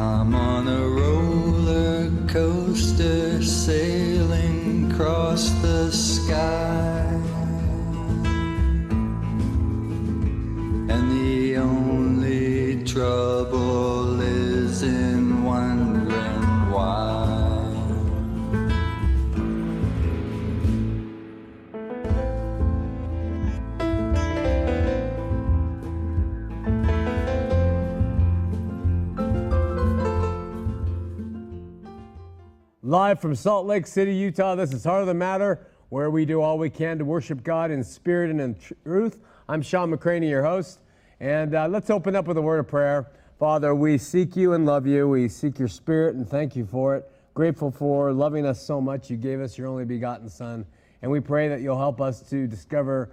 I'm on a Live from Salt Lake City, Utah, this is Heart of the Matter, where we do all we can to worship God in spirit and in truth. I'm Shawn McCraney, your host, and uh, let's open up with a word of prayer. Father, we seek you and love you. We seek your spirit and thank you for it. Grateful for loving us so much. You gave us your only begotten Son, and we pray that you'll help us to discover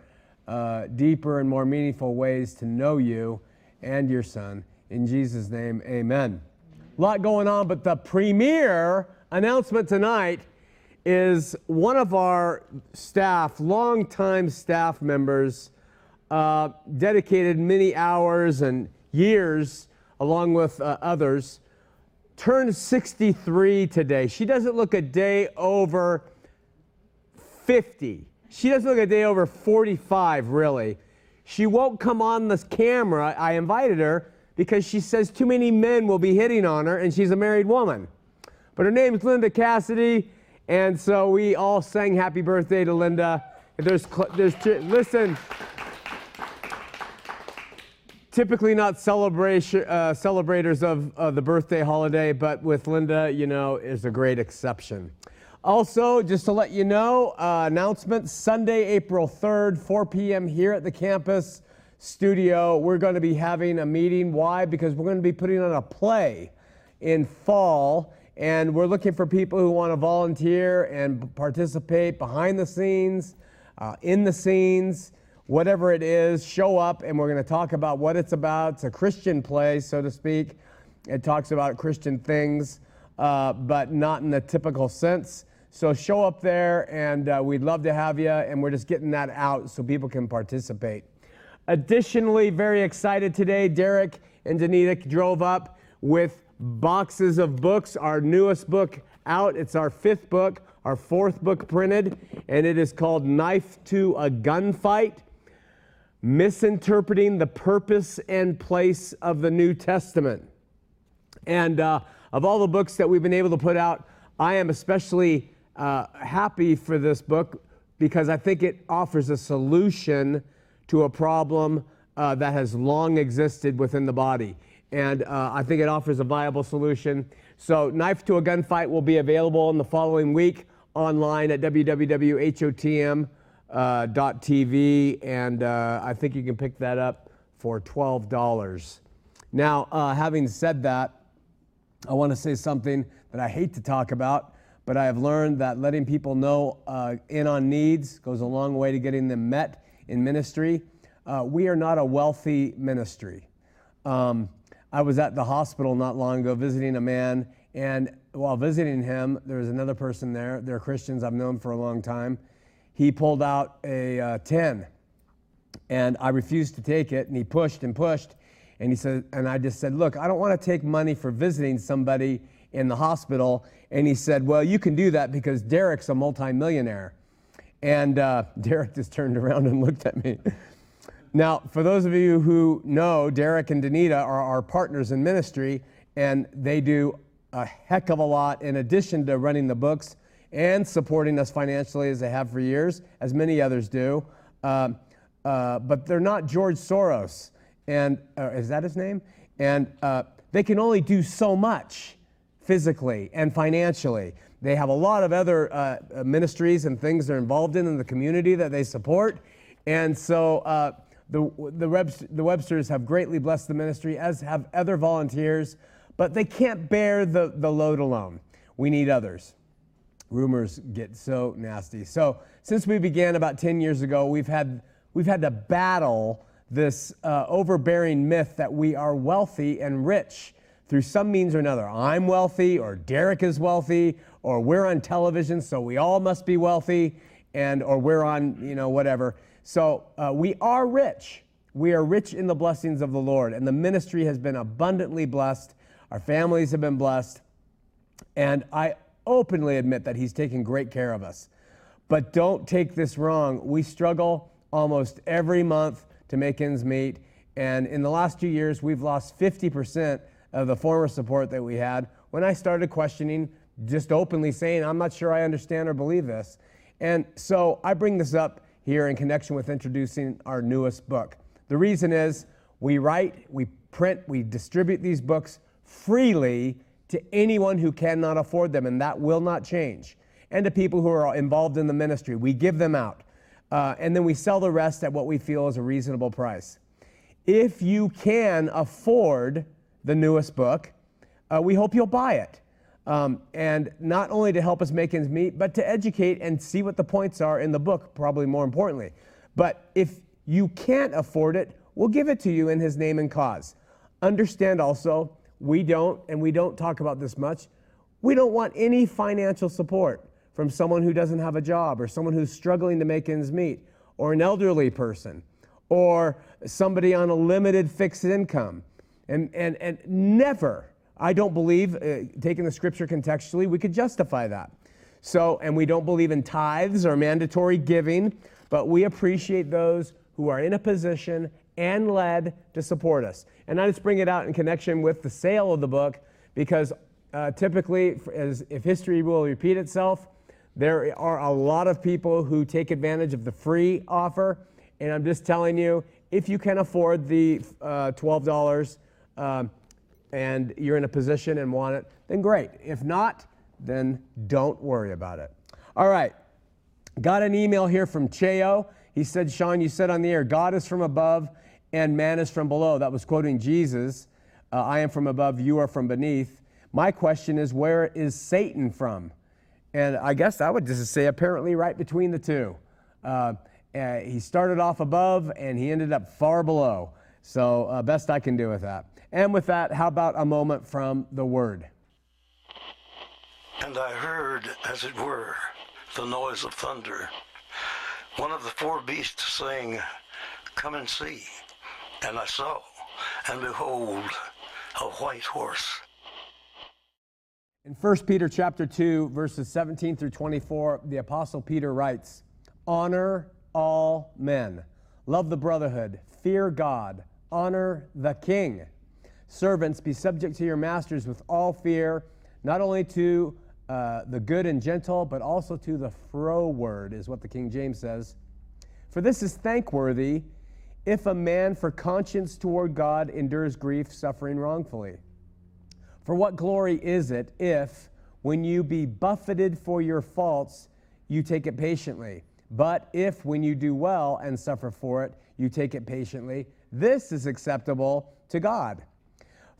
uh, deeper and more meaningful ways to know you and your Son. In Jesus' name, amen. A lot going on, but the premier announcement tonight is one of our staff, longtime staff members, uh, dedicated many hours and years along with uh, others, turned 63 today. She doesn't look a day over 50. She doesn't look a day over 45, really. She won't come on this camera. I invited her because she says too many men will be hitting on her, and she's a married woman. But her name is Linda Cassidy, and so we all sang happy birthday to Linda. There's, there's, listen, typically not celebration, uh, celebrators of uh, the birthday holiday, but with Linda, you know, is a great exception. Also, just to let you know, uh, announcement Sunday, April 3rd, 4 p.m. here at the campus studio. We're going to be having a meeting. Why? Because we're going to be putting on a play in fall, and we're looking for people who want to volunteer and participate behind the scenes, uh, in the scenes, whatever it is. Show up, and we're going to talk about what it's about. It's a Christian play, so to speak. It talks about Christian things, uh, but not in the typical sense. So show up there, and uh, we'd love to have you. And we're just getting that out so people can participate. Additionally, very excited today, Derek and Danita drove up with boxes of books. Our newest book out. It's our fifth book, our fourth book printed, and it is called Knife to a Gunfight Misinterpreting the Purpose and Place of the New Testament. And uh, of all the books that we've been able to put out, I am especially uh, happy for this book because I think it offers a solution to a problem uh, that has long existed within the body. And uh, I think it offers a viable solution. So, Knife to a Gunfight will be available in the following week online at www.hotm.tv. And uh, I think you can pick that up for $12. Now, uh, having said that, I want to say something that I hate to talk about, but I have learned that letting people know uh, in on needs goes a long way to getting them met in ministry. Uh, we are not a wealthy ministry. Um, I was at the hospital not long ago visiting a man, and while visiting him, there was another person there. They're Christians I've known for a long time. He pulled out a uh, 10, and I refused to take it, and he pushed and pushed. And he said, and I just said, look, I don't want to take money for visiting somebody in the hospital. And he said, well, you can do that because Derek's a multimillionaire. And uh, Derek just turned around and looked at me. Now, for those of you who know, Derek and Danita are our partners in ministry, and they do a heck of a lot in addition to running the books and supporting us financially as they have for years, as many others do. Uh, uh, but they're not George Soros and uh, is that his name? And uh, they can only do so much physically and financially. They have a lot of other uh, ministries and things they're involved in in the community that they support. And so uh, the, the, Webster, the Websters have greatly blessed the ministry, as have other volunteers, but they can't bear the, the load alone. We need others. Rumors get so nasty. So, since we began about 10 years ago, we've had, we've had to battle this uh, overbearing myth that we are wealthy and rich through some means or another. I'm wealthy, or Derek is wealthy, or we're on television, so we all must be wealthy, and or we're on, you know, whatever. So uh, we are rich. We are rich in the blessings of the Lord, and the ministry has been abundantly blessed. Our families have been blessed, and I openly admit that He's taken great care of us. But don't take this wrong. We struggle almost every month to make ends meet, and in the last two years, we've lost 50% of the former support that we had when I started questioning, just openly saying, I'm not sure I understand or believe this. And so I bring this up here in connection with introducing our newest book. The reason is we write, we print, we distribute these books freely to anyone who cannot afford them, and that will not change. And to people who are involved in the ministry, we give them out. Uh, and then we sell the rest at what we feel is a reasonable price. If you can afford the newest book. Uh, we hope you'll buy it. Um, and not only to help us make ends meet, but to educate and see what the points are in the book, probably more importantly. But if you can't afford it, we'll give it to you in His name and cause. Understand also, we don't, and we don't talk about this much, we don't want any financial support from someone who doesn't have a job or someone who's struggling to make ends meet or an elderly person or somebody on a limited fixed income and, and, and never, I don't believe, uh, taking the scripture contextually, we could justify that. So, and we don't believe in tithes or mandatory giving, but we appreciate those who are in a position and led to support us. And I just bring it out in connection with the sale of the book because uh, typically, as if history will repeat itself, there are a lot of people who take advantage of the free offer. And I'm just telling you, if you can afford the uh, $12, um, and you're in a position and want it, then great. If not, then don't worry about it. All right. Got an email here from Cheo. He said, Shawn, you said on the air, God is from above and man is from below. That was quoting Jesus. Uh, I am from above, you are from beneath. My question is, where is Satan from? And I guess I would just say, apparently, right between the two. Uh, uh, he started off above and he ended up far below. So, uh, best I can do with that. And with that, how about a moment from the Word? And I heard, as it were, the noise of thunder. One of the four beasts saying, Come and see. And I saw, and behold, a white horse. In 1 Peter chapter 2, verses 17 through 24, the apostle Peter writes, Honor all men, love the brotherhood, fear God, honor the king. Servants, be subject to your masters with all fear, not only to uh, the good and gentle, but also to the froward, is what the King James says. For this is thankworthy if a man for conscience toward God endures grief, suffering wrongfully. For what glory is it if, when you be buffeted for your faults, you take it patiently? But if, when you do well and suffer for it, you take it patiently, this is acceptable to God.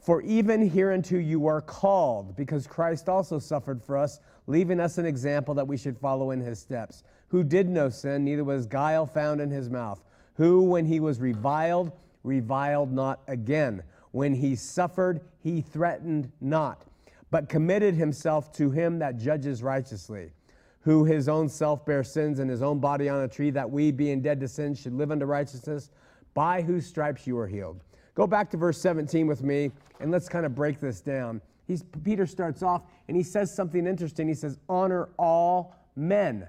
For even hereunto you are called, because Christ also suffered for us, leaving us an example that we should follow in his steps, who did no sin, neither was guile found in his mouth, who, when he was reviled, reviled not again. When he suffered, he threatened not, but committed himself to him that judges righteously, who his own self bare sins in his own body on a tree, that we, being dead to sin, should live unto righteousness, by whose stripes you are healed. Go back to verse 17 with me, and let's kind of break this down. He's, Peter starts off and he says something interesting. He says, Honor all men.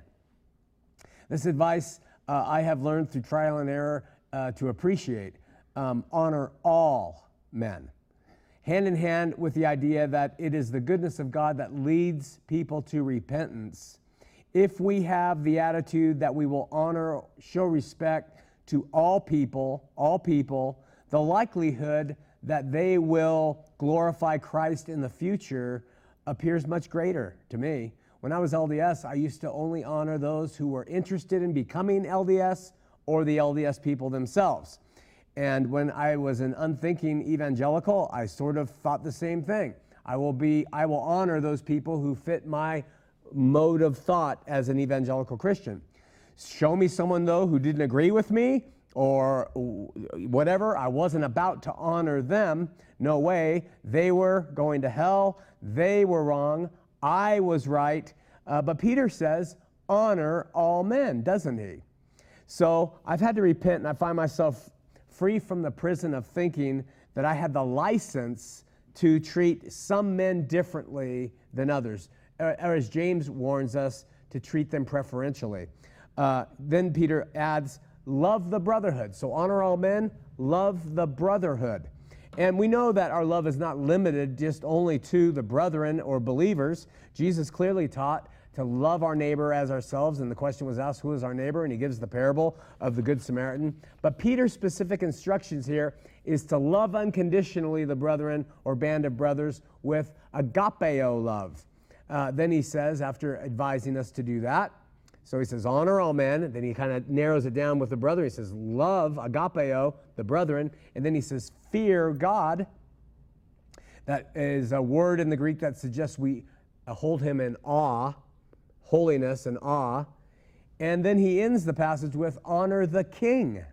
This advice uh, I have learned through trial and error uh, to appreciate. Um, honor all men. Hand in hand with the idea that it is the goodness of God that leads people to repentance. If we have the attitude that we will honor, show respect to all people, all people, the likelihood that they will glorify Christ in the future appears much greater to me. When I was LDS, I used to only honor those who were interested in becoming LDS or the LDS people themselves. And when I was an unthinking evangelical, I sort of thought the same thing. I will be I will honor those people who fit my mode of thought as an evangelical Christian. Show me someone though who didn't agree with me or whatever. I wasn't about to honor them. No way. They were going to hell. They were wrong. I was right. Uh, but Peter says, honor all men, doesn't he? So I've had to repent and I find myself free from the prison of thinking that I had the license to treat some men differently than others, or, as James warns us, to treat them preferentially. Uh, then Peter adds, love the brotherhood. So honor all men, love the brotherhood. And we know that our love is not limited just only to the brethren or believers. Jesus clearly taught to love our neighbor as ourselves. And the question was asked, who is our neighbor? And he gives the parable of the Good Samaritan. But Peter's specific instructions here is to love unconditionally the brethren or band of brothers with agapeo love. Uh, then he says, after advising us to do that, so he says, honor all men. Then he kind of narrows it down with the brother. He says, love, agapeo, the brethren. And then he says, fear God. That is a word in the Greek that suggests we hold him in awe, holiness and awe. And then he ends the passage with, honor the king.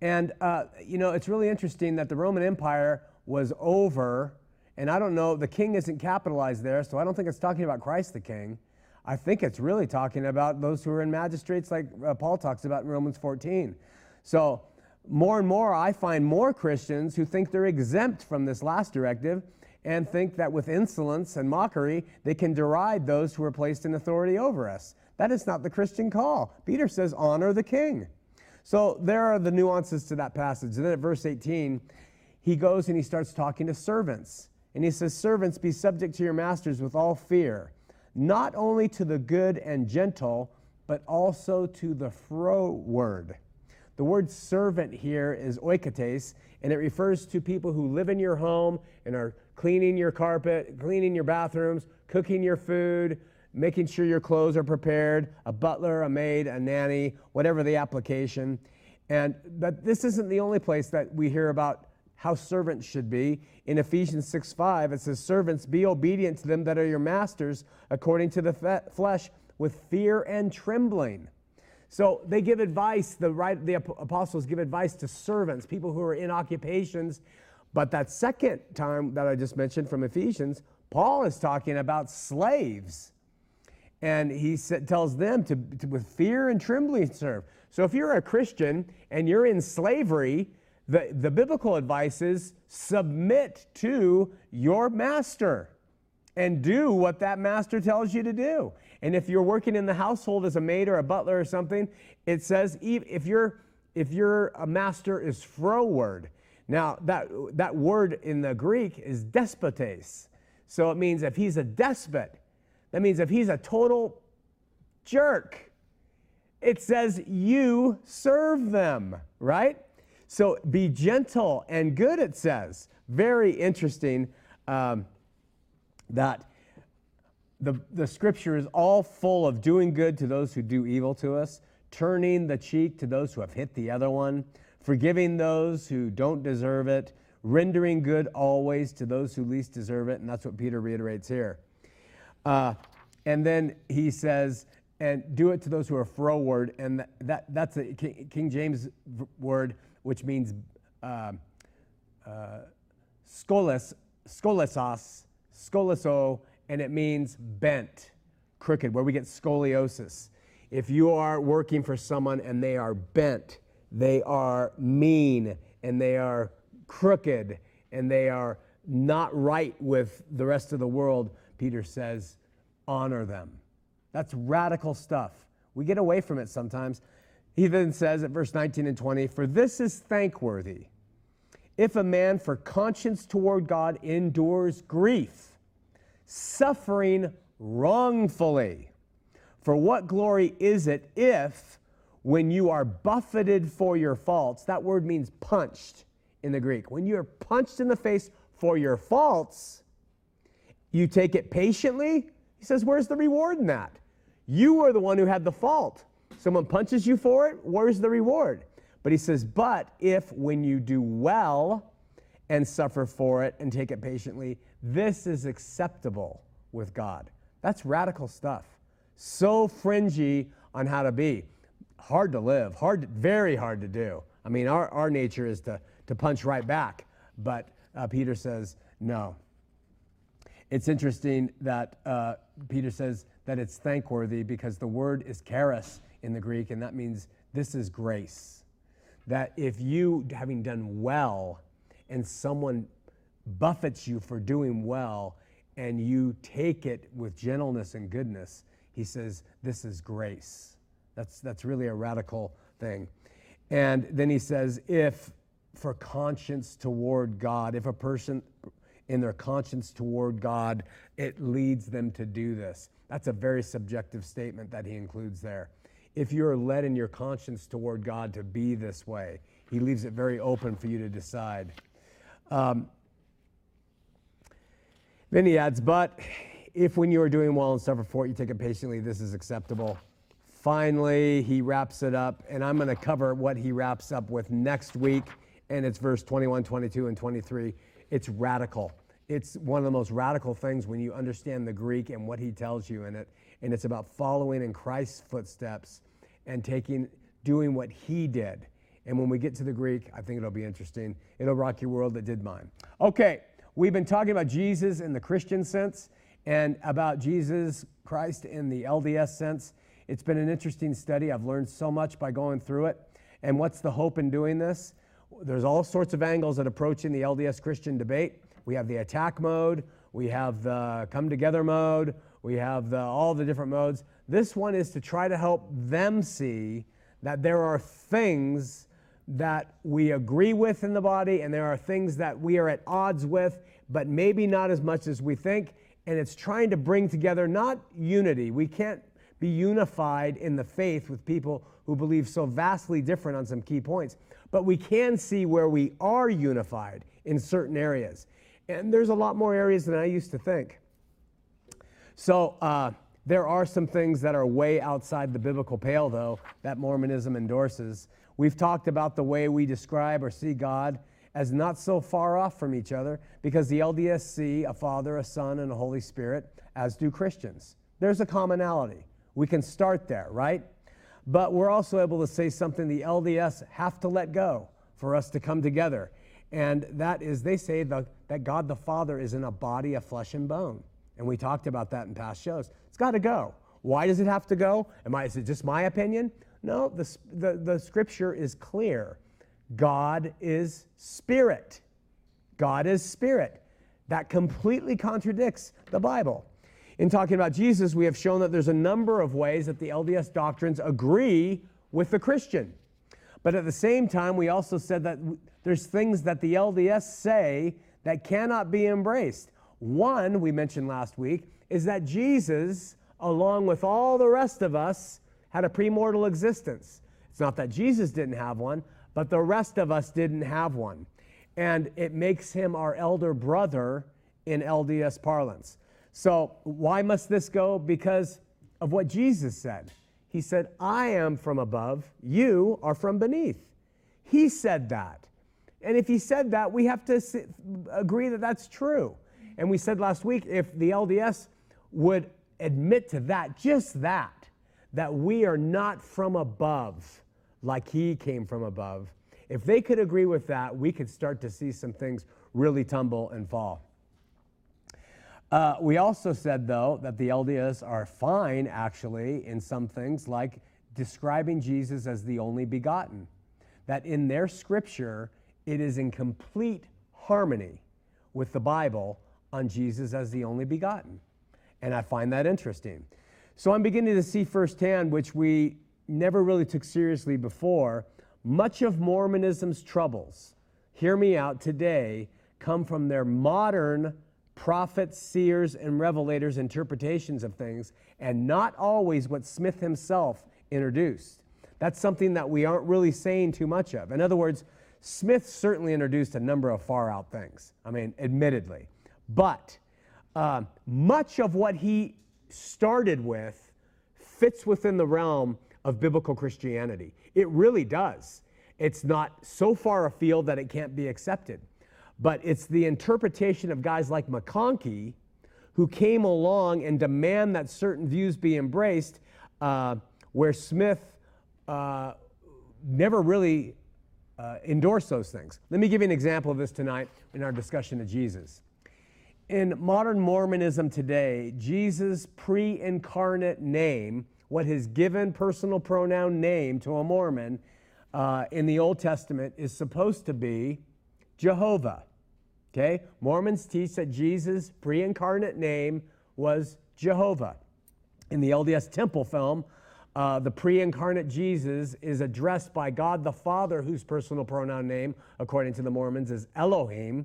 And, uh, you know, it's really interesting that the Roman Empire was over. And I don't know, the king isn't capitalized there, so I don't think it's talking about Christ the king. I think it's really talking about those who are in magistrates, like uh, Paul talks about in Romans 14. So, more and more, I find more Christians who think they're exempt from this last directive and think that with insolence and mockery, they can deride those who are placed in authority over us. That is not the Christian call. Peter says, honor the king. So, there are the nuances to that passage. And then at verse 18, he goes and he starts talking to servants. And he says, Servants, be subject to your masters with all fear not only to the good and gentle, but also to the froward. The word servant here is oikotes, and it refers to people who live in your home and are cleaning your carpet, cleaning your bathrooms, cooking your food, making sure your clothes are prepared, a butler, a maid, a nanny, whatever the application. And but this isn't the only place that we hear about how servants should be. In Ephesians 6 5, it says, Servants, be obedient to them that are your masters according to the flesh with fear and trembling. So they give advice, the, right, the apostles give advice to servants, people who are in occupations. But that second time that I just mentioned from Ephesians, Paul is talking about slaves. And he tells them to, to, with fear and trembling serve. So if you're a Christian and you're in slavery, the, the biblical advice is submit to your master and do what that master tells you to do. And if you're working in the household as a maid or a butler or something, it says if you're if your master is froward. Now that that word in the Greek is despotes. So it means if he's a despot, that means if he's a total jerk, it says you serve them, right? So be gentle and good, it says. Very interesting um, that the, the scripture is all full of doing good to those who do evil to us, turning the cheek to those who have hit the other one, forgiving those who don't deserve it, rendering good always to those who least deserve it. And that's what Peter reiterates here. Uh, and then he says, and do it to those who are froward. And that, that that's a King James word which means uh, uh, skolesos, skoleso, and it means bent, crooked, where we get scoliosis. If you are working for someone and they are bent, they are mean, and they are crooked, and they are not right with the rest of the world, Peter says, honor them. That's radical stuff. We get away from it sometimes. He then says at verse 19 and 20, For this is thankworthy, if a man for conscience toward God endures grief, suffering wrongfully. For what glory is it if, when you are buffeted for your faults, that word means punched in the Greek, when you are punched in the face for your faults, you take it patiently? He says, Where's the reward in that? You are the one who had the fault. Someone punches you for it, where's the reward? But he says, But if when you do well and suffer for it and take it patiently, this is acceptable with God. That's radical stuff. So fringy on how to be. Hard to live, hard, very hard to do. I mean, our, our nature is to, to punch right back. But uh, Peter says, no. It's interesting that uh, Peter says that it's thankworthy because the word is charis in the Greek, and that means this is grace that if you, having done well, and someone buffets you for doing well, and you take it with gentleness and goodness, he says, This is grace. That's, that's really a radical thing. And then he says, If for conscience toward God, if a person in their conscience toward God, it leads them to do this. That's a very subjective statement that he includes there if you're led in your conscience toward God to be this way. He leaves it very open for you to decide. Um, then he adds, but if when you are doing well and suffer for it, you take it patiently, this is acceptable. Finally, he wraps it up, and I'm going to cover what he wraps up with next week, and it's verse 21, 22, and 23. It's radical. It's one of the most radical things when you understand the Greek and what he tells you in it, and it's about following in Christ's footsteps and taking, doing what he did. And when we get to the Greek, I think it'll be interesting. It'll rock your world. It did mine. Okay, we've been talking about Jesus in the Christian sense and about Jesus Christ in the LDS sense. It's been an interesting study. I've learned so much by going through it. And what's the hope in doing this? There's all sorts of angles at approaching the LDS Christian debate. We have the attack mode, we have the come together mode, we have the, all the different modes. This one is to try to help them see that there are things that we agree with in the body and there are things that we are at odds with, but maybe not as much as we think. And it's trying to bring together not unity. We can't be unified in the faith with people who believe so vastly different on some key points, but we can see where we are unified in certain areas. And there's a lot more areas than I used to think. So, uh, there are some things that are way outside the biblical pale, though, that Mormonism endorses. We've talked about the way we describe or see God as not so far off from each other because the LDS see a Father, a Son, and a Holy Spirit, as do Christians. There's a commonality. We can start there, right? But we're also able to say something the LDS have to let go for us to come together. And that is, they say the, that God the Father is in a body of flesh and bone. And we talked about that in past shows. It's got to go. Why does it have to go? Am I, is it just my opinion? No, the, the, the scripture is clear. God is spirit. God is spirit. That completely contradicts the Bible. In talking about Jesus, we have shown that there's a number of ways that the LDS doctrines agree with the Christian. But at the same time, we also said that there's things that the LDS say that cannot be embraced. One, we mentioned last week, is that Jesus, along with all the rest of us, had a premortal existence. It's not that Jesus didn't have one, but the rest of us didn't have one. And it makes him our elder brother in LDS parlance. So, why must this go? Because of what Jesus said. He said, I am from above, you are from beneath. He said that. And if he said that, we have to agree that that's true. And we said last week if the LDS would admit to that, just that, that we are not from above like he came from above, if they could agree with that, we could start to see some things really tumble and fall. Uh, we also said, though, that the LDS are fine, actually, in some things, like describing Jesus as the only begotten. That in their scripture, it is in complete harmony with the Bible on Jesus as the only begotten. And I find that interesting. So I'm beginning to see firsthand, which we never really took seriously before, much of Mormonism's troubles, hear me out today, come from their modern prophets, seers, and revelators' interpretations of things, and not always what Smith himself introduced. That's something that we aren't really saying too much of. In other words, Smith certainly introduced a number of far out things. I mean, admittedly. But uh, much of what he started with fits within the realm of biblical Christianity. It really does. It's not so far afield that it can't be accepted. But it's the interpretation of guys like McConkie who came along and demand that certain views be embraced, uh, where Smith uh, never really uh, endorsed those things. Let me give you an example of this tonight in our discussion of Jesus. In modern Mormonism today, Jesus' pre incarnate name, what his given personal pronoun name to a Mormon uh, in the Old Testament, is supposed to be Jehovah. Okay? Mormons teach that Jesus' pre incarnate name was Jehovah. In the LDS Temple film, uh, the pre incarnate Jesus is addressed by God the Father, whose personal pronoun name, according to the Mormons, is Elohim.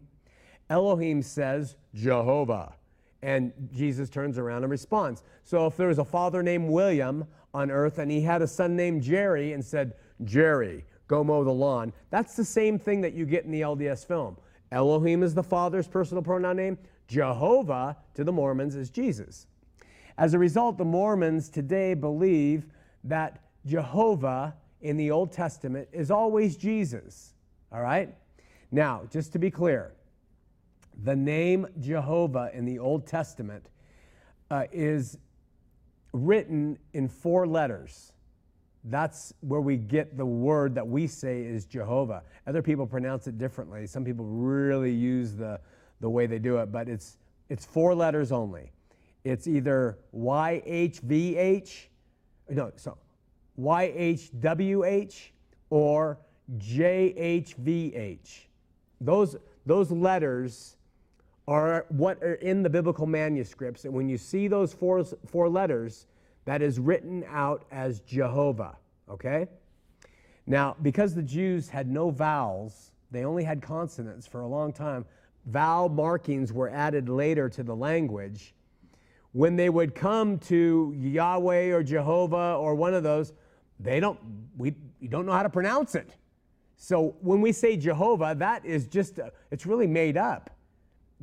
Elohim says Jehovah. And Jesus turns around and responds. So if there was a father named William on earth and he had a son named Jerry and said, Jerry, go mow the lawn, that's the same thing that you get in the LDS film. Elohim is the father's personal pronoun name. Jehovah to the Mormons is Jesus. As a result, the Mormons today believe that Jehovah in the Old Testament is always Jesus. All right? Now, just to be clear, the name Jehovah in the Old Testament uh, is written in four letters. That's where we get the word that we say is Jehovah. Other people pronounce it differently. Some people really use the, the way they do it, but it's, it's four letters only. It's either YHVH, no, so YHWH or JHVH. Those, those letters are what are in the biblical manuscripts. And when you see those four, four letters, that is written out as Jehovah, okay? Now, because the Jews had no vowels, they only had consonants for a long time, vowel markings were added later to the language. When they would come to Yahweh or Jehovah or one of those, they don't, we, you don't know how to pronounce it. So when we say Jehovah, that is just, a, it's really made up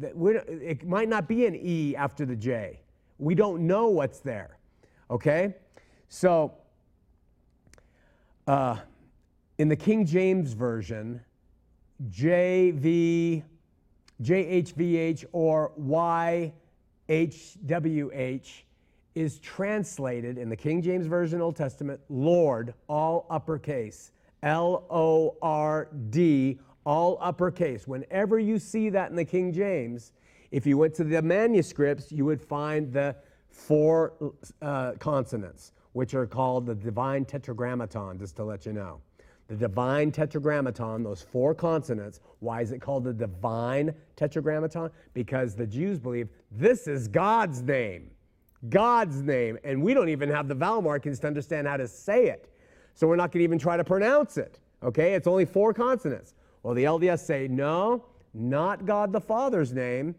it might not be an E after the J. We don't know what's there. Okay? So, uh, in the King James Version, JV, JHVH or YHWH is translated in the King James Version Old Testament, Lord, all uppercase, L O R D, all uppercase. Whenever you see that in the King James, if you went to the manuscripts, you would find the four uh, consonants, which are called the divine tetragrammaton, just to let you know. The divine tetragrammaton, those four consonants, why is it called the divine tetragrammaton? Because the Jews believe this is God's name. God's name. And we don't even have the vowel markings to understand how to say it. So we're not going to even try to pronounce it. Okay? It's only four consonants. Well, the LDS say, no, not God the Father's name,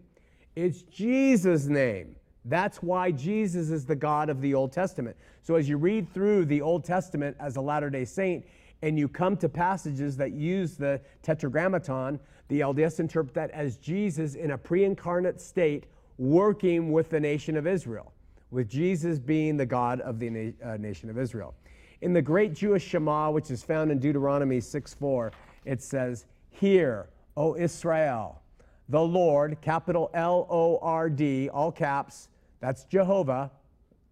it's Jesus' name. That's why Jesus is the God of the Old Testament. So as you read through the Old Testament as a Latter day Saint, and you come to passages that use the tetragrammaton, the LDS interpret that as Jesus in a pre incarnate state working with the nation of Israel, with Jesus being the God of the na- uh, nation of Israel. In the great Jewish Shema, which is found in Deuteronomy 6 4, it says, Hear, O Israel, the Lord, capital L O R D, all caps, that's Jehovah,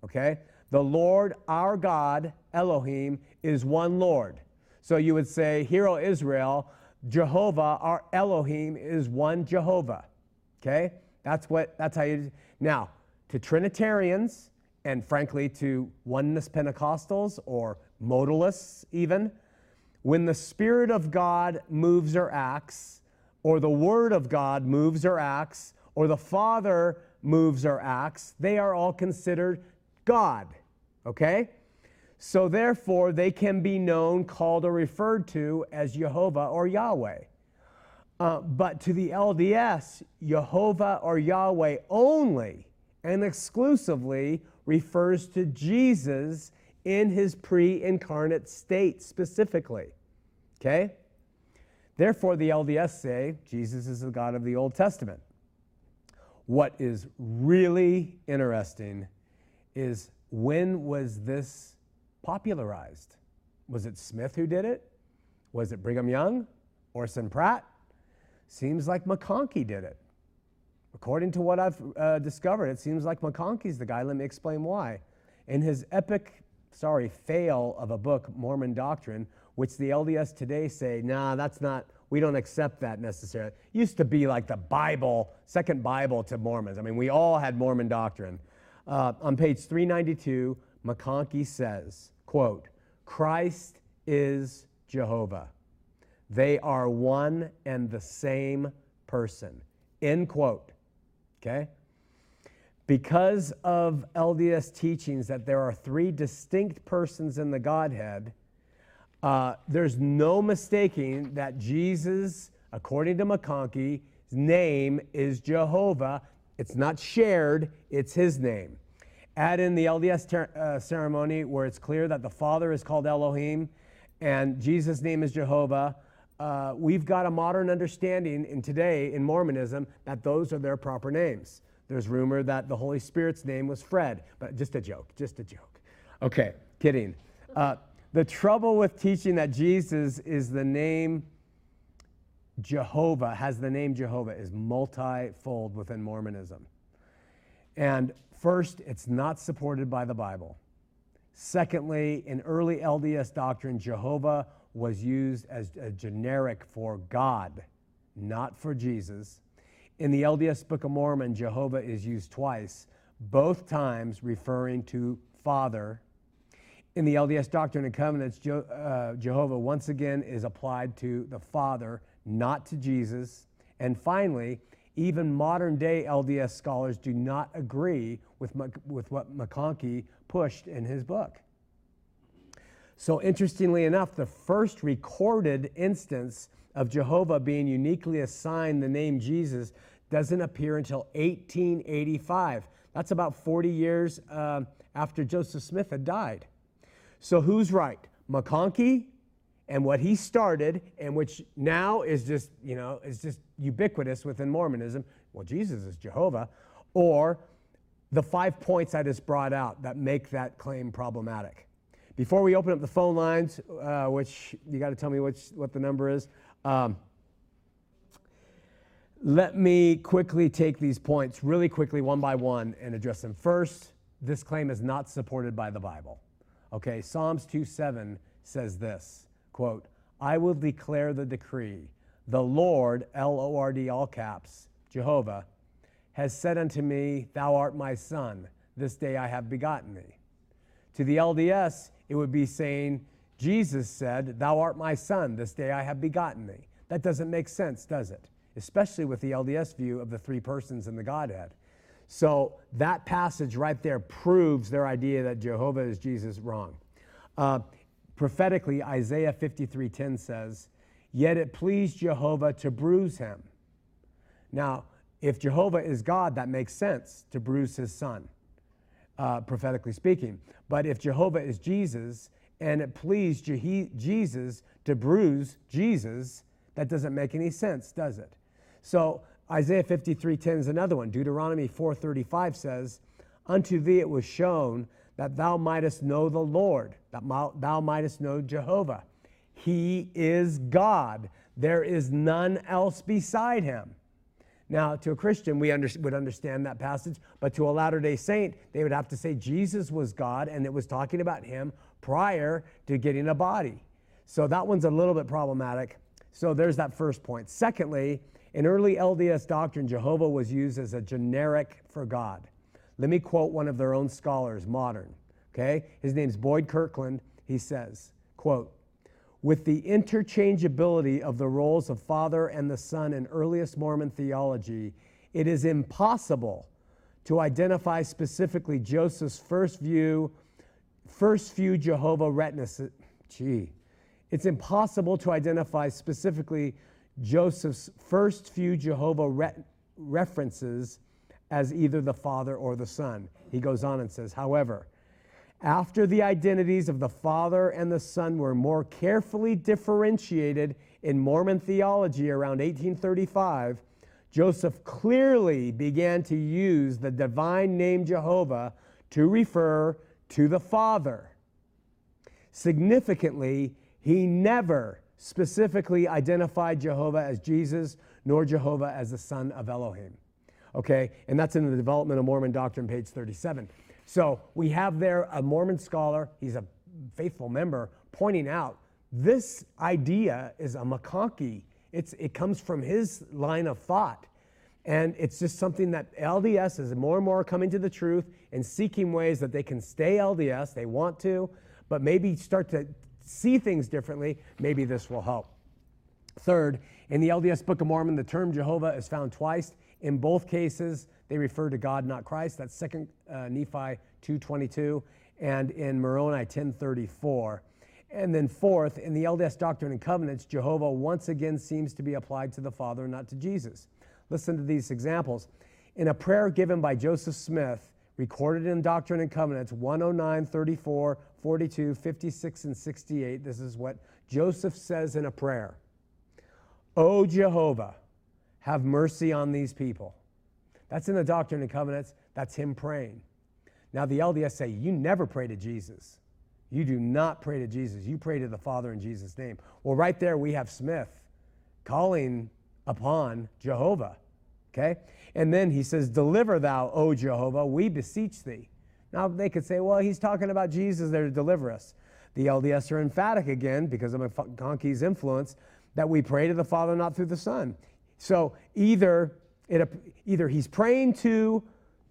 okay? The Lord our God, Elohim, is one Lord. So you would say, Hear, O Israel, Jehovah, our Elohim, is one Jehovah. Okay? That's what that's how you now to Trinitarians and frankly to oneness Pentecostals or modalists even, when the Spirit of God moves or acts, or the Word of God moves or acts, or the Father moves or acts, they are all considered God. Okay? So therefore, they can be known, called, or referred to as Jehovah or Yahweh. Uh, but to the LDS, Jehovah or Yahweh only and exclusively refers to Jesus in his pre incarnate state specifically. Okay? Therefore, the LDS say Jesus is the God of the Old Testament. What is really interesting is when was this popularized? Was it Smith who did it? Was it Brigham Young? Orson Pratt? Seems like McConkie did it. According to what I've uh, discovered, it seems like McConkie's the guy. Let me explain why. In his epic, sorry, fail of a book, Mormon Doctrine, which the LDS today say, nah, that's not, we don't accept that necessarily. It used to be like the Bible, second Bible to Mormons. I mean, we all had Mormon doctrine. Uh, on page 392, McConkie says, quote, Christ is Jehovah. They are one and the same person. End quote. Okay? Because of LDS teachings that there are three distinct persons in the Godhead, uh, there's no mistaking that Jesus, according to McConkie's name is Jehovah. It's not shared, it's his name. Add in the LDS ter- uh, ceremony where it's clear that the Father is called Elohim and Jesus' name is Jehovah. Uh, we've got a modern understanding in today in Mormonism that those are their proper names. There's rumor that the Holy Spirit's name was Fred, but just a joke, just a joke. Okay, kidding. Uh, the trouble with teaching that Jesus is the name Jehovah, has the name Jehovah, is multifold within Mormonism. And first, it's not supported by the Bible. Secondly, in early LDS doctrine, Jehovah was used as a generic for God, not for Jesus. In the LDS Book of Mormon, Jehovah is used twice, both times referring to Father in the LDS Doctrine and Covenants, Je- uh, Jehovah once again is applied to the Father, not to Jesus. And finally, even modern day LDS scholars do not agree with, with what McConkie pushed in his book. So, interestingly enough, the first recorded instance of Jehovah being uniquely assigned the name Jesus doesn't appear until 1885. That's about 40 years uh, after Joseph Smith had died. So who's right? McConkie and what he started, and which now is just, you know, is just ubiquitous within Mormonism. Well, Jesus is Jehovah, or the five points I just brought out that make that claim problematic. Before we open up the phone lines, uh, which you got to tell me which, what the number is, um, let me quickly take these points really quickly, one by one, and address them. First, this claim is not supported by the Bible. Okay, Psalms 2:7 says this quote, I will declare the decree. The Lord, L O R D, all caps, Jehovah, has said unto me, Thou art my son. This day I have begotten thee. To the LDS, it would be saying, Jesus said, Thou art my son. This day I have begotten thee. That doesn't make sense, does it? Especially with the LDS view of the three persons in the Godhead. So that passage right there proves their idea that Jehovah is Jesus wrong. Uh, prophetically, Isaiah 53:10 says, "Yet it pleased Jehovah to bruise him." Now, if Jehovah is God, that makes sense to bruise his son, uh, prophetically speaking. But if Jehovah is Jesus and it pleased Je- Jesus to bruise Jesus, that doesn't make any sense, does it? So Isaiah 53:10 is another one. Deuteronomy 4:35 says, "Unto thee it was shown that thou mightest know the Lord, that thou mightest know Jehovah. He is God. There is none else beside him." Now, to a Christian, we under, would understand that passage, but to a Latter day Saint, they would have to say Jesus was God and it was talking about him prior to getting a body. So that one's a little bit problematic. So there's that first point. Secondly, in early LDS doctrine, Jehovah was used as a generic for God. Let me quote one of their own scholars, modern. Okay? His name's Boyd Kirkland. He says, quote, with the interchangeability of the roles of Father and the Son in earliest Mormon theology, it is impossible to identify specifically Joseph's first view, first few Jehovah witnesses. Gee, it's impossible to identify specifically Joseph's first few Jehovah re- references as either the Father or the Son. He goes on and says, however, after the identities of the Father and the Son were more carefully differentiated in Mormon theology around 1835, Joseph clearly began to use the divine name Jehovah to refer to the Father. Significantly, he never specifically identified Jehovah as Jesus, nor Jehovah as the son of Elohim. Okay, and that's in the Development of Mormon Doctrine, page 37. So we have there a Mormon scholar, he's a faithful member, pointing out this idea is a McConkie. It's, it comes from his line of thought. And it's just something that LDS is more and more coming to the truth and seeking ways that they can stay LDS. They want to, but maybe start to see things differently. Maybe this will help. Third, in the LDS Book of Mormon, the term Jehovah is found twice. In both cases, they refer to God, not Christ. That's 2 uh, Nephi 2.22 and in Moroni 10.34. And then fourth, in the LDS Doctrine and Covenants, Jehovah once again seems to be applied to the Father, not to Jesus. Listen to these examples. In a prayer given by Joseph Smith, recorded in Doctrine and Covenants 109, 34, 42, 56, and 68, this is what Joseph says in a prayer O Jehovah, have mercy on these people. That's in the Doctrine and Covenants. That's him praying. Now, the LDS say, You never pray to Jesus. You do not pray to Jesus. You pray to the Father in Jesus' name. Well, right there we have Smith calling upon Jehovah. Okay? And then he says, Deliver thou, O Jehovah, we beseech thee. Now they could say, Well, he's talking about Jesus there to deliver us. The LDS are emphatic again, because of McConkie's influence, that we pray to the Father, not through the Son. So either, it, either he's praying to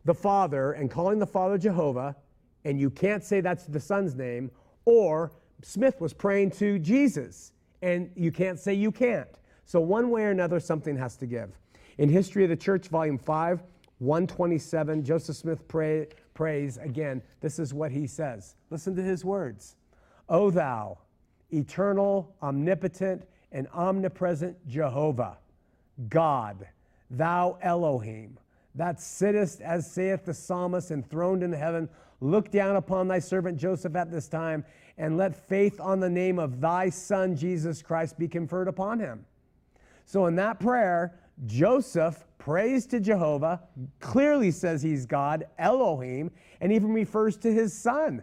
the Father and calling the Father Jehovah, and you can't say that's the Son's name, or Smith was praying to Jesus, and you can't say you can't. So, one way or another, something has to give. In History of the Church, Volume 5, 127, Joseph Smith pray, prays again. This is what he says. Listen to his words O thou, eternal, omnipotent, and omnipresent Jehovah, God, thou Elohim, that sittest, as saith the psalmist, enthroned in heaven, look down upon thy servant Joseph at this time, and let faith on the name of thy Son Jesus Christ be conferred upon him. So, in that prayer, Joseph prays to Jehovah, clearly says he's God, Elohim, and even refers to his son.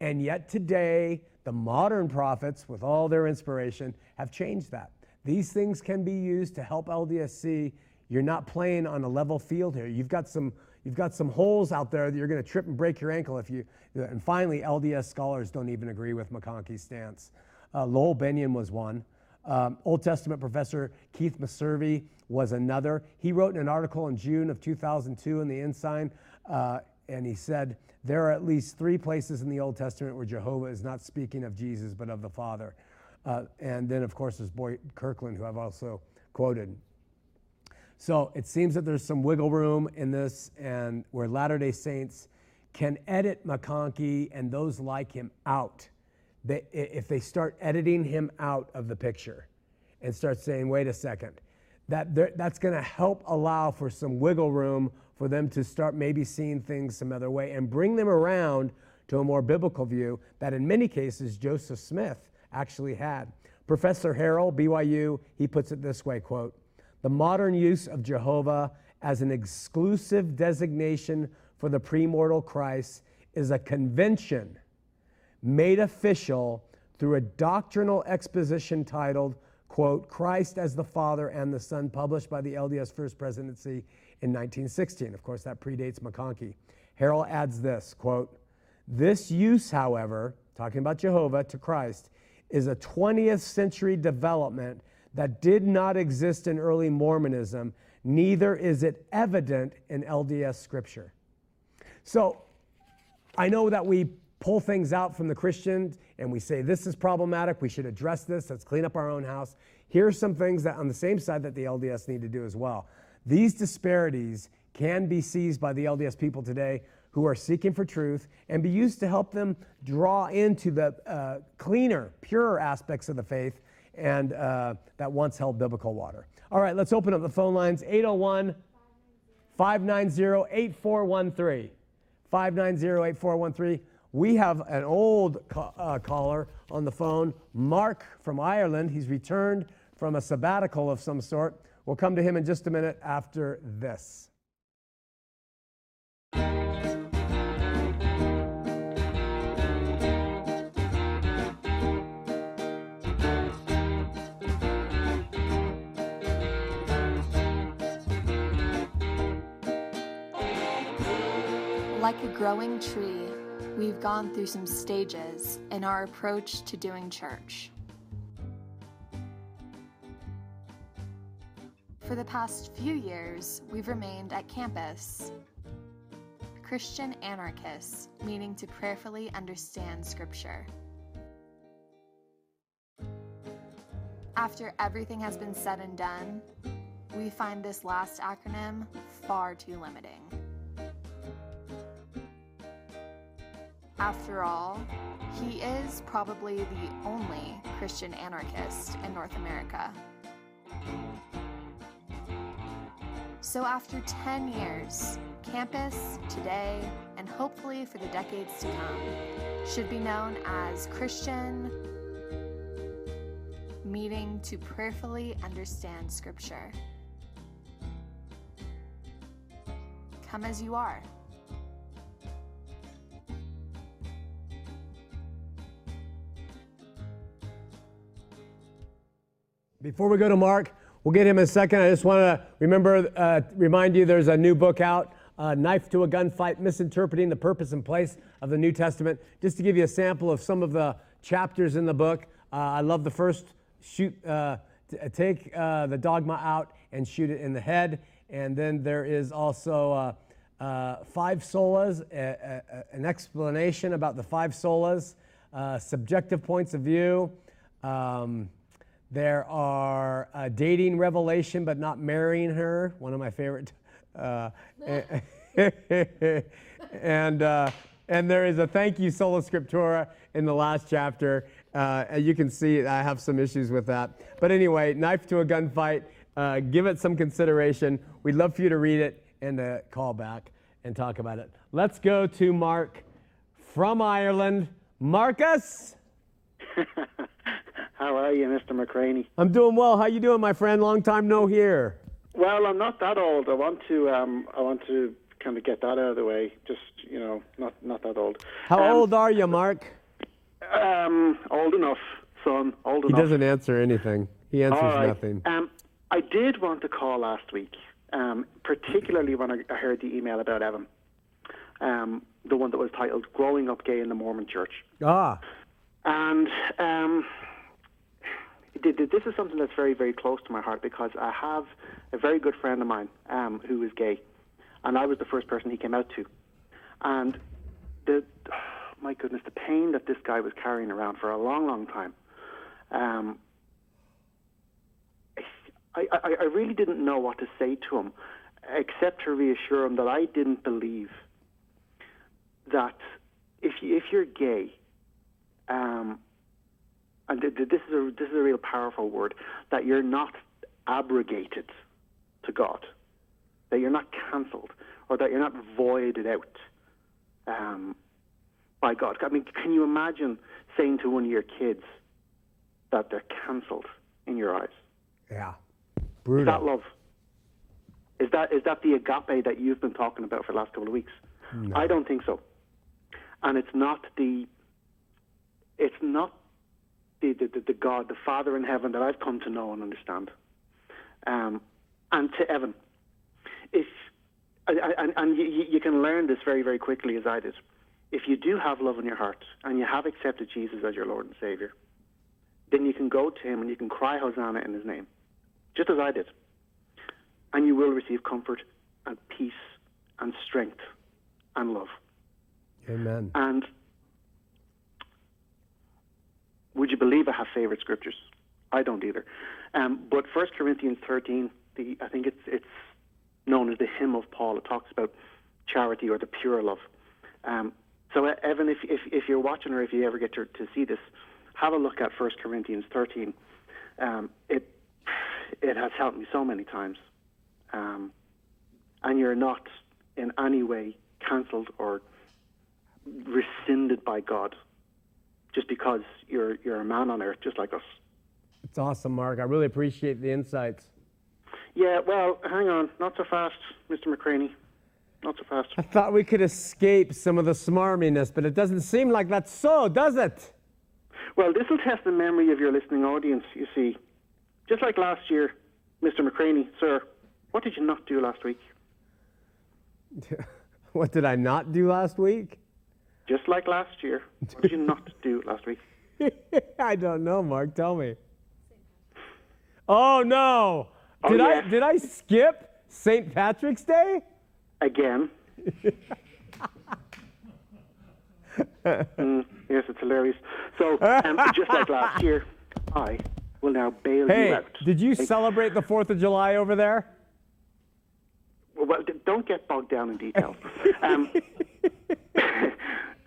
And yet, today, the modern prophets, with all their inspiration, have changed that. These things can be used to help LDSC. You're not playing on a level field here. You've got some, you've got some holes out there that you're going to trip and break your ankle if you. And finally, LDS scholars don't even agree with McConkie's stance. Uh, Lowell Bennion was one. Um, Old Testament professor Keith Meservy was another. He wrote in an article in June of 2002 in the Ensign, uh, and he said, There are at least three places in the Old Testament where Jehovah is not speaking of Jesus, but of the Father. Uh, and then, of course, there's Boyd Kirkland, who I've also quoted. So it seems that there's some wiggle room in this, and where Latter day Saints can edit McConkie and those like him out they, if they start editing him out of the picture and start saying, wait a second, that that's going to help allow for some wiggle room for them to start maybe seeing things some other way and bring them around to a more biblical view that in many cases Joseph Smith actually had. Professor Harrell, BYU, he puts it this way, quote, the modern use of Jehovah as an exclusive designation for the premortal Christ is a convention made official through a doctrinal exposition titled, quote, Christ as the Father and the Son, published by the LDS First Presidency in 1916. Of course, that predates McConkie. Harrell adds this, quote, this use, however, talking about Jehovah to Christ, is a 20th century development that did not exist in early Mormonism, neither is it evident in LDS scripture. So I know that we pull things out from the Christians and we say, this is problematic, we should address this, let's clean up our own house. Here are some things that on the same side that the LDS need to do as well. These disparities can be seized by the LDS people today who are seeking for truth and be used to help them draw into the uh, cleaner, purer aspects of the faith and uh, that once held biblical water. All right, let's open up the phone lines 801 590 8413. 590 8413. We have an old uh, caller on the phone, Mark from Ireland. He's returned from a sabbatical of some sort. We'll come to him in just a minute after this. Like a growing tree we've gone through some stages in our approach to doing church. For the past few years, we've remained at campus. Christian anarchists, meaning to prayerfully understand Scripture. After everything has been said and done, we find this last acronym far too limiting. After all, he is probably the only Christian anarchist in North America. So, after 10 years, campus, today, and hopefully for the decades to come, should be known as Christian Meeting to Prayerfully Understand Scripture. Come as you are. Before we go to Mark, we'll get him in a second. I just want to remember, uh, remind you there's a new book out, uh, Knife to a Gunfight Misinterpreting the Purpose and Place of the New Testament. Just to give you a sample of some of the chapters in the book, uh, I love the first shoot, uh, uh, take uh, the dogma out and shoot it in the head. And then there is also five solas, a, a, an explanation about the five solas, subjective points of view. Um, there are uh, dating Revelation, but not marrying her. One of my favorite. Uh, and uh, and there is a thank you sola scriptura in the last chapter. Uh, you can see I have some issues with that. But anyway, knife to a gunfight. Uh, give it some consideration. We'd love for you to read it and to call back and talk about it. Let's go to Mark from Ireland. Marcus. How are you, Mr. McCraney? I'm doing well. How you doing, my friend? Long time no hear. Well, I'm not that old. I want to um, I want to kind of get that out of the way. Just you know, not not that old. How Um, old are you, Mark? Um, old enough, son. Old enough. He doesn't answer anything. He answers right. nothing. Um, I did want to call last week, um, particularly when I, I heard the email about Evan, um, the one that was titled "Growing Up Gay in the Mormon Church." Ah, And um, this is something that's very, very close to my heart because I have a very good friend of mine um, who is gay, and I was the first person he came out to. And the, my goodness, the pain that this guy was carrying around for a long, long time. Um, I, I, I really didn't know what to say to him, except to reassure him that I didn't believe that if you, if you're gay, um, and th- th- this is a this is a real powerful word that you're not abrogated to God, that you're not cancelled, or that you're not voided out um, by God. I mean, can you imagine saying to one of your kids that they're cancelled in your eyes? yeah. brutal. Is that love? Is that is that the agape that you've been talking about for the last couple of weeks? I don't think so. And it's not the it's not the, the, the, God, the Father in heaven that I've come to know and understand. Um, and to Evan, if and, and, and you, you can learn this very very quickly as I did. If you do have love in your heart and you have accepted Jesus as your Lord and Savior, then you can go to Him and you can cry Hosanna in His name just as I did. And you will receive comfort and peace and strength and love. Amen. And would you believe I have favorite scriptures? I don't either. Um, but 1 Corinthians 13, the, I think it's, it's known as the hymn of Paul. It talks about charity or the pure love. Um, so, uh, Evan, if, if, if you're watching or if you ever get to, to see this, have a look at 1 Corinthians 13. Um, it, it has helped me so many times. Um, and you're not in any way cancelled or rescinded by God just because you're, you're a man on earth, just like us. It's awesome, Mark. I really appreciate the insights. Yeah, well, hang on. Not so fast, Mr. McCraney. Not so fast. I thought we could escape some of the smarminess, but it doesn't seem like that's so, does it? Well, this will test the memory of your listening audience, you see. Just like last year, Mr. McCraney, sir, what did you not do last week? What did I not do last week? Just like last year. What did you not do last week? I don't know, Mark. Tell me. Oh no! Oh, Did I did I skip St. Patrick's Day? Again. Mm, yes, it's hilarious. So, um, just like last year, I will now bail Hey, you out. did you celebrate the Fourth of July over there? Well, don't get bogged down in details. um,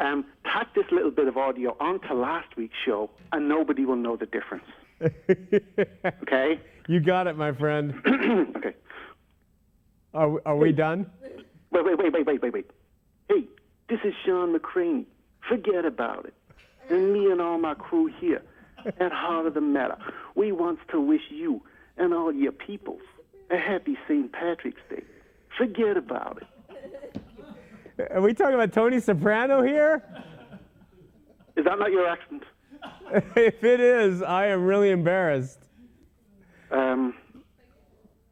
um, tack this little bit of audio onto last week's show, and nobody will know the difference. okay? You got it, my friend. okay. Are, we- are we done? Wait, wait, wait, wait, wait, wait, wait. Hey, this is Shawn McCraney. Forget about it. And me and all my crew here at Heart of the Matter, we wants to wish you and all your peoples a happy St. Patrick's Day. Forget about it. Are we talking about Tony Soprano here? Is that not your accent? if it is, I am really embarrassed. Um,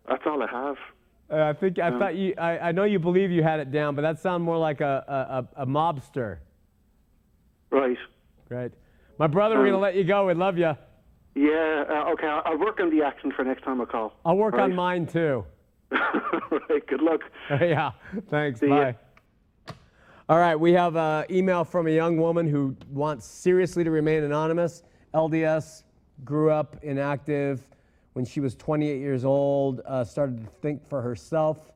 that's all I have. Uh, I think I thought you. I, I know you believe you had it down, but that sounded more like a, a, a, a mobster, Right. right? My brother, we're gonna let you go. We love you. Yeah, uh, okay, I'll, I'll work on the accent for next time I call. I'll work on mine too. right, good luck. yeah. Thanks. See ya. All right. We have an email from a young woman who wants seriously to remain anonymous. LDS, grew up inactive. When she was 28 years old, uh, started to think for herself.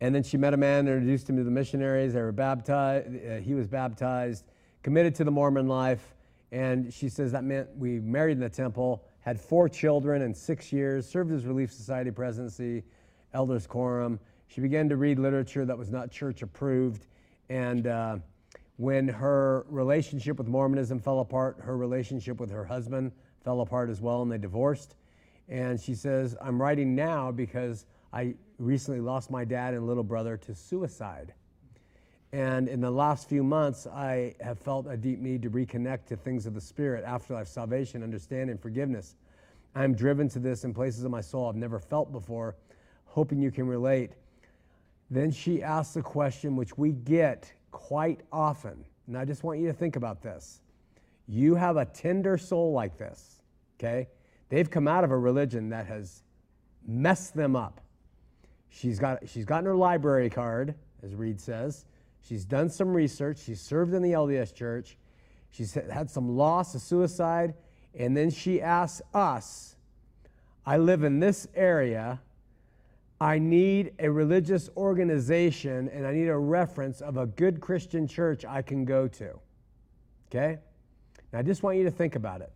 And then she met a man, introduced him to the missionaries. They were baptized. Uh, he was baptized, committed to the Mormon life. And she says that meant we married in the temple, had four children in six years, served as Relief Society presidency, elders quorum. She began to read literature that was not church approved. And uh, when her relationship with Mormonism fell apart, her relationship with her husband fell apart as well, and they divorced. And she says, I'm writing now because I recently lost my dad and little brother to suicide. And in the last few months, I have felt a deep need to reconnect to things of the Spirit, afterlife, salvation, understanding, forgiveness. I'm driven to this in places of my soul I've never felt before, hoping you can relate. Then she asks a question which we get quite often. And I just want you to think about this. You have a tender soul like this, okay? They've come out of a religion that has messed them up. She's got she's gotten her library card, as Reed says. She's done some research. She's served in the LDS church. She's had some loss, a suicide, and then she asks us, I live in this area. I need a religious organization and I need a reference of a good Christian church I can go to. Okay? Now I just want you to think about it.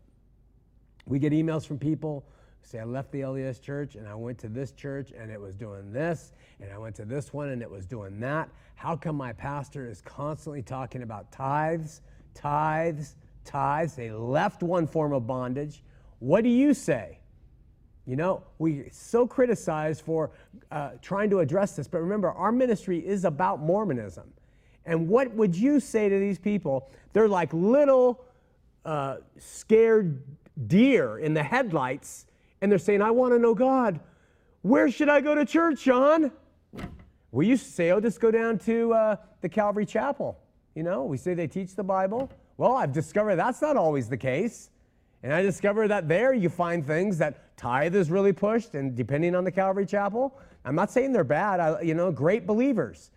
We get emails from people say, I left the LDS church and I went to this church and it was doing this, and I went to this one and it was doing that. How come my pastor is constantly talking about tithes, tithes, tithes? They left one form of bondage. What do you say? You know, we so criticized for uh, trying to address this, but remember, our ministry is about Mormonism. And what would you say to these people? They're like little uh, scared deer in the headlights, and they're saying, I want to know God. Where should I go to church, John? We used to say, oh, just go down to uh, the Calvary Chapel. You know, we say they teach the Bible. Well, I've discovered that's not always the case. And I discovered that there you find things that tithe is really pushed, and depending on the Calvary Chapel, I'm not saying they're bad, I, you know, great believers.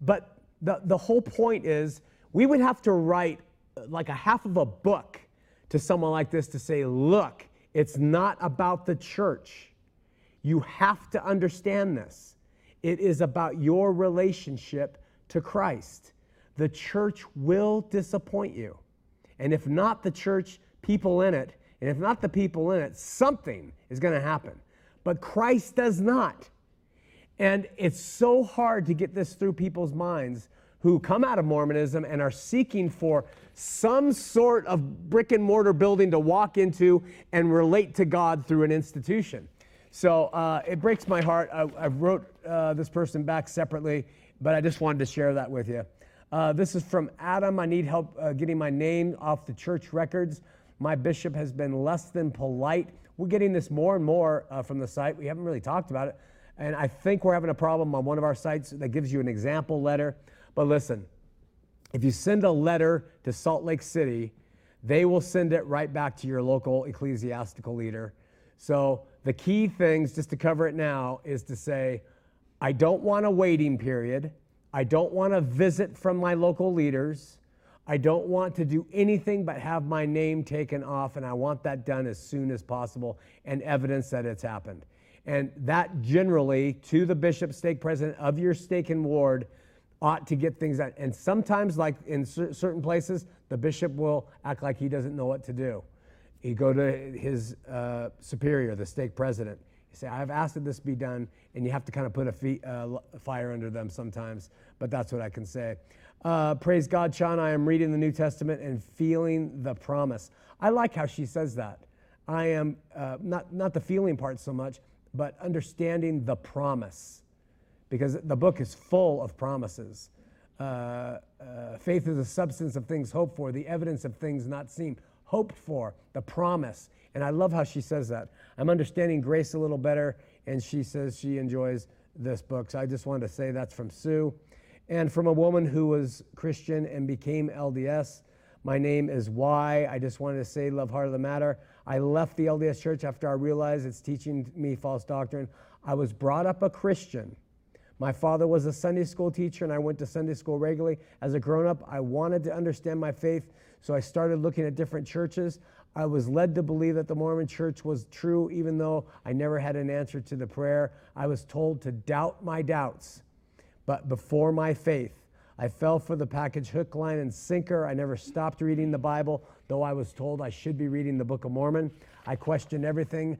But the, the whole point is we would have to write uh, like a half of a book to someone like this to say, look, it's not about the church. You have to understand this. It is about your relationship to Christ. The church will disappoint you. And if not the church, people in it, and if not the people in it, something is going to happen. But Christ does not. And it's so hard to get this through people's minds who come out of Mormonism and are seeking for some sort of brick and mortar building to walk into and relate to God through an institution. So uh, it breaks my heart. I, I wrote uh, this person back separately, but I just wanted to share that with you. Uh, this is from Adam. I need help uh, getting my name off the church records. My bishop has been less than polite. We're getting this more and more uh, from the site. We haven't really talked about it. And I think we're having a problem on one of our sites that gives you an example letter. But listen, if you send a letter to Salt Lake City, they will send it right back to your local ecclesiastical leader. So the key things, just to cover it now, is to say, I don't want a waiting period. I don't want a visit from my local leaders. I don't want to do anything but have my name taken off, and I want that done as soon as possible and evidence that it's happened. And that generally, to the bishop, stake president of your stake and ward, ought to get things done. And sometimes, like in cer- certain places, the bishop will act like he doesn't know what to do. You go to his uh, superior, the stake president. You say, I've asked that this be done, and you have to kind of put a fee, uh, fire under them sometimes, but that's what I can say. Uh, praise God, Shawn. I am reading the New Testament and feeling the promise. I like how she says that. I am uh, not, not the feeling part so much, but understanding the promise because the book is full of promises. Uh, uh, faith is the substance of things hoped for, the evidence of things not seen. Hoped for, the promise. And I love how she says that. I'm understanding grace a little better, and she says she enjoys this book. So I just wanted to say that's from Sue. And from a woman who was Christian and became LDS. My name is Y. I just wanted to say, love heart of the matter. I left the LDS church after I realized it's teaching me false doctrine. I was brought up a Christian. My father was a Sunday school teacher, and I went to Sunday school regularly. As a grown up, I wanted to understand my faith, so I started looking at different churches. I was led to believe that the Mormon church was true, even though I never had an answer to the prayer. I was told to doubt my doubts. But before my faith, I fell for the package hook, line, and sinker. I never stopped reading the Bible, though I was told I should be reading the Book of Mormon. I questioned everything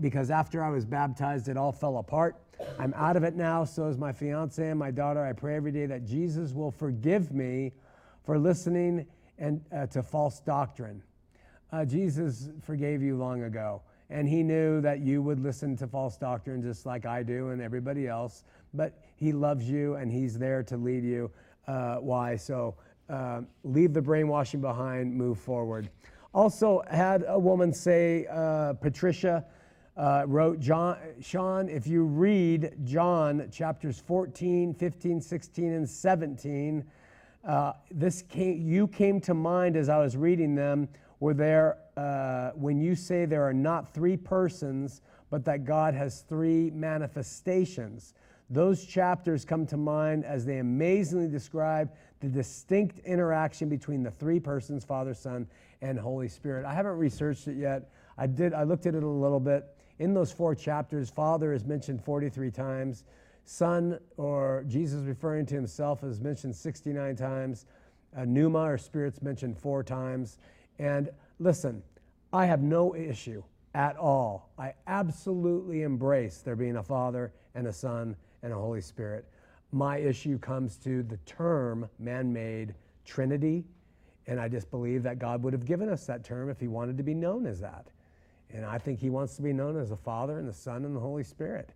because after I was baptized, it all fell apart. I'm out of it now, so is my fiance and my daughter. I pray every day that Jesus will forgive me for listening and uh, to false doctrine. Uh, Jesus forgave you long ago, and he knew that you would listen to false doctrine just like I do and everybody else. But he loves you, and he's there to lead you. Uh, why? So uh, leave the brainwashing behind, move forward. Also, had a woman say, uh, Patricia uh, wrote John, Shawn, if you read John chapters 14, 15, 16, and 17, uh, this came, you came to mind as I was reading them, where there, uh, when you say there are not three persons, but that God has three manifestations. Those chapters come to mind as they amazingly describe the distinct interaction between the three persons, Father, Son, and Holy Spirit. I haven't researched it yet. I did. I looked at it a little bit. In those four chapters, Father is mentioned 43 times. Son, or Jesus referring to himself, is mentioned 69 times. Uh, pneuma, or Spirit's mentioned four times. And listen, I have no issue at all. I absolutely embrace there being a Father and a Son and a Holy Spirit. My issue comes to the term man made Trinity. And I just believe that God would have given us that term if He wanted to be known as that. And I think he wants to be known as the Father and the Son and the Holy Spirit.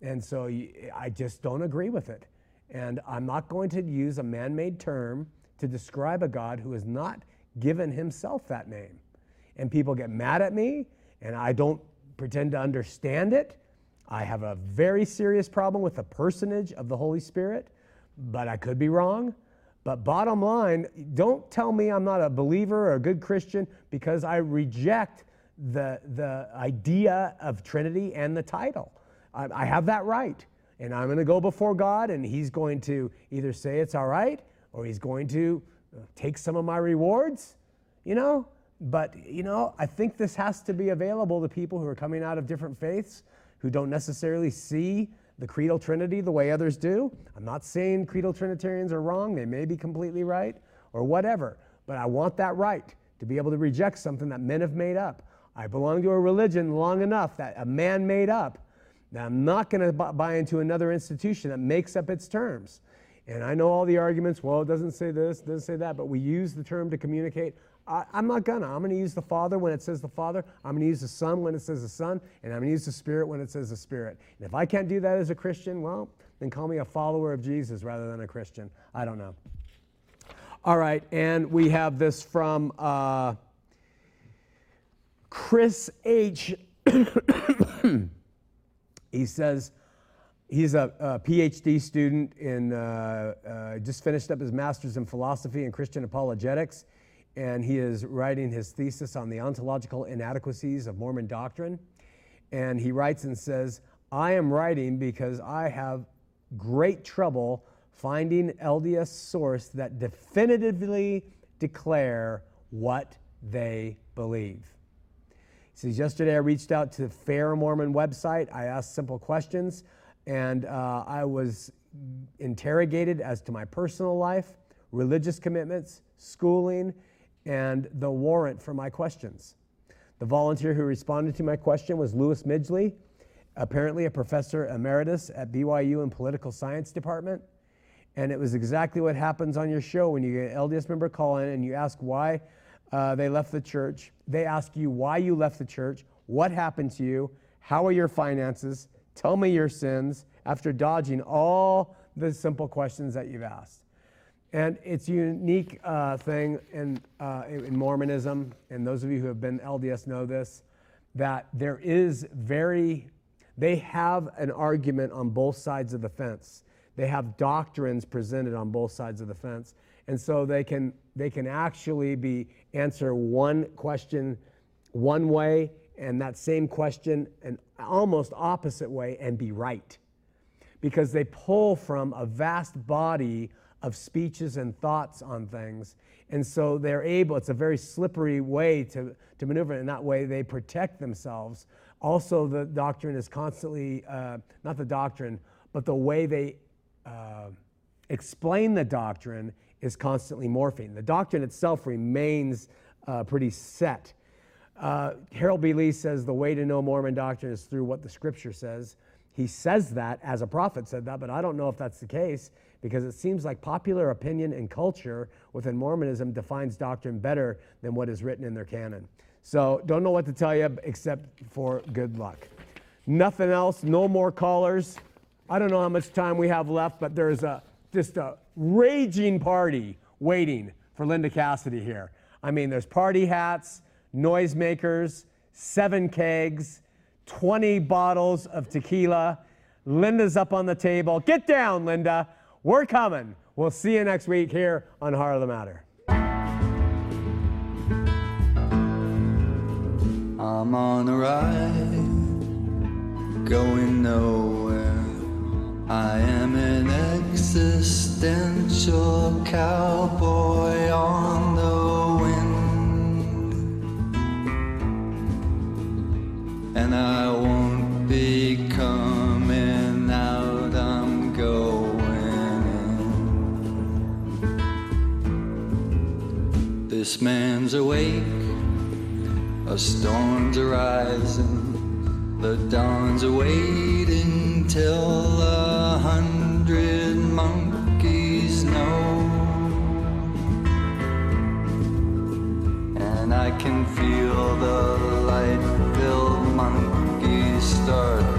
And so I just don't agree with it. And I'm not going to use a man made term to describe a God who is not given himself that name. And people get mad at me, and I don't pretend to understand it. I have a very serious problem with the personage of the Holy Spirit, but I could be wrong. But bottom line, don't tell me I'm not a believer or a good Christian because I reject the, the idea of Trinity and the title. I, I have that right. And I'm going to go before God, and He's going to either say it's all right or He's going to take some of my rewards, you know? But, you know, I think this has to be available to people who are coming out of different faiths who don't necessarily see the creedal trinity the way others do. I'm not saying creedal trinitarians are wrong, they may be completely right or whatever, but I want that right to be able to reject something that men have made up. I belong to a religion long enough that a man made up that I'm not going to buy into another institution that makes up its terms. And I know all the arguments, well, it doesn't say this, it doesn't say that, but we use the term to communicate. I, am not gonna. I'm gonna use the Father when it says the Father. I'm gonna use the Son when it says the Son. And I'm gonna use the Spirit when it says the Spirit. And if I can't do that as a Christian, well, then call me a follower of Jesus rather than a Christian. I don't know. All right, and we have this from. Uh, Chris H. he says, he's a, a, PhD student in, uh, uh, just finished up his master's in philosophy and Christian apologetics, and he is writing his thesis on the ontological inadequacies of Mormon doctrine. And he writes and says, I am writing because I have great trouble finding LDS source that definitively declare what they believe. He says, Yesterday I reached out to the Fair Mormon website. I asked simple questions, and uh, I was interrogated as to my personal life, religious commitments, schooling, and the warrant for my questions. The volunteer who responded to my question was Louis Midgley, apparently a professor emeritus at BYU in political science department. And it was exactly what happens on your show when you get an LDS member call in and you ask why uh, they left the church. They ask you why you left the church, what happened to you, how are your finances, tell me your sins, after dodging all the simple questions that you've asked. And it's a unique uh, thing in, uh, in Mormonism, and those of you who have been LDS know this, that there is very, they have an argument on both sides of the fence. They have doctrines presented on both sides of the fence. And so they can, they can actually be answer one question one way and that same question an almost opposite way and be right. Because they pull from a vast body of speeches and thoughts on things. And so they're able, it's a very slippery way to, to maneuver. In that way, they protect themselves. Also, the doctrine is constantly, uh, not the doctrine, but the way they uh, explain the doctrine is constantly morphing. The doctrine itself remains uh, pretty set. Uh, Harold B. Lee says the way to know Mormon doctrine is through what the scripture says. He says that as a prophet said that, but I don't know if that's the case because it seems like popular opinion and culture within Mormonism defines doctrine better than what is written in their canon. So don't know what to tell you except for good luck. Nothing else, no more callers. I don't know how much time we have left, but there's a just a raging party waiting for Linda Cassidy here. I mean, there's party hats, noisemakers, seven kegs, 20 bottles of tequila. Linda's up on the table. Get down, Linda. We're coming. We'll see you next week here on Heart of the Matter. I'm on a ride, going nowhere. I am an existential cowboy on the and I won't be coming out. I'm going in. This man's awake, a storm's arising. The dawn's awaiting till a hundred monkeys know. And I can feel the light filled monkeys start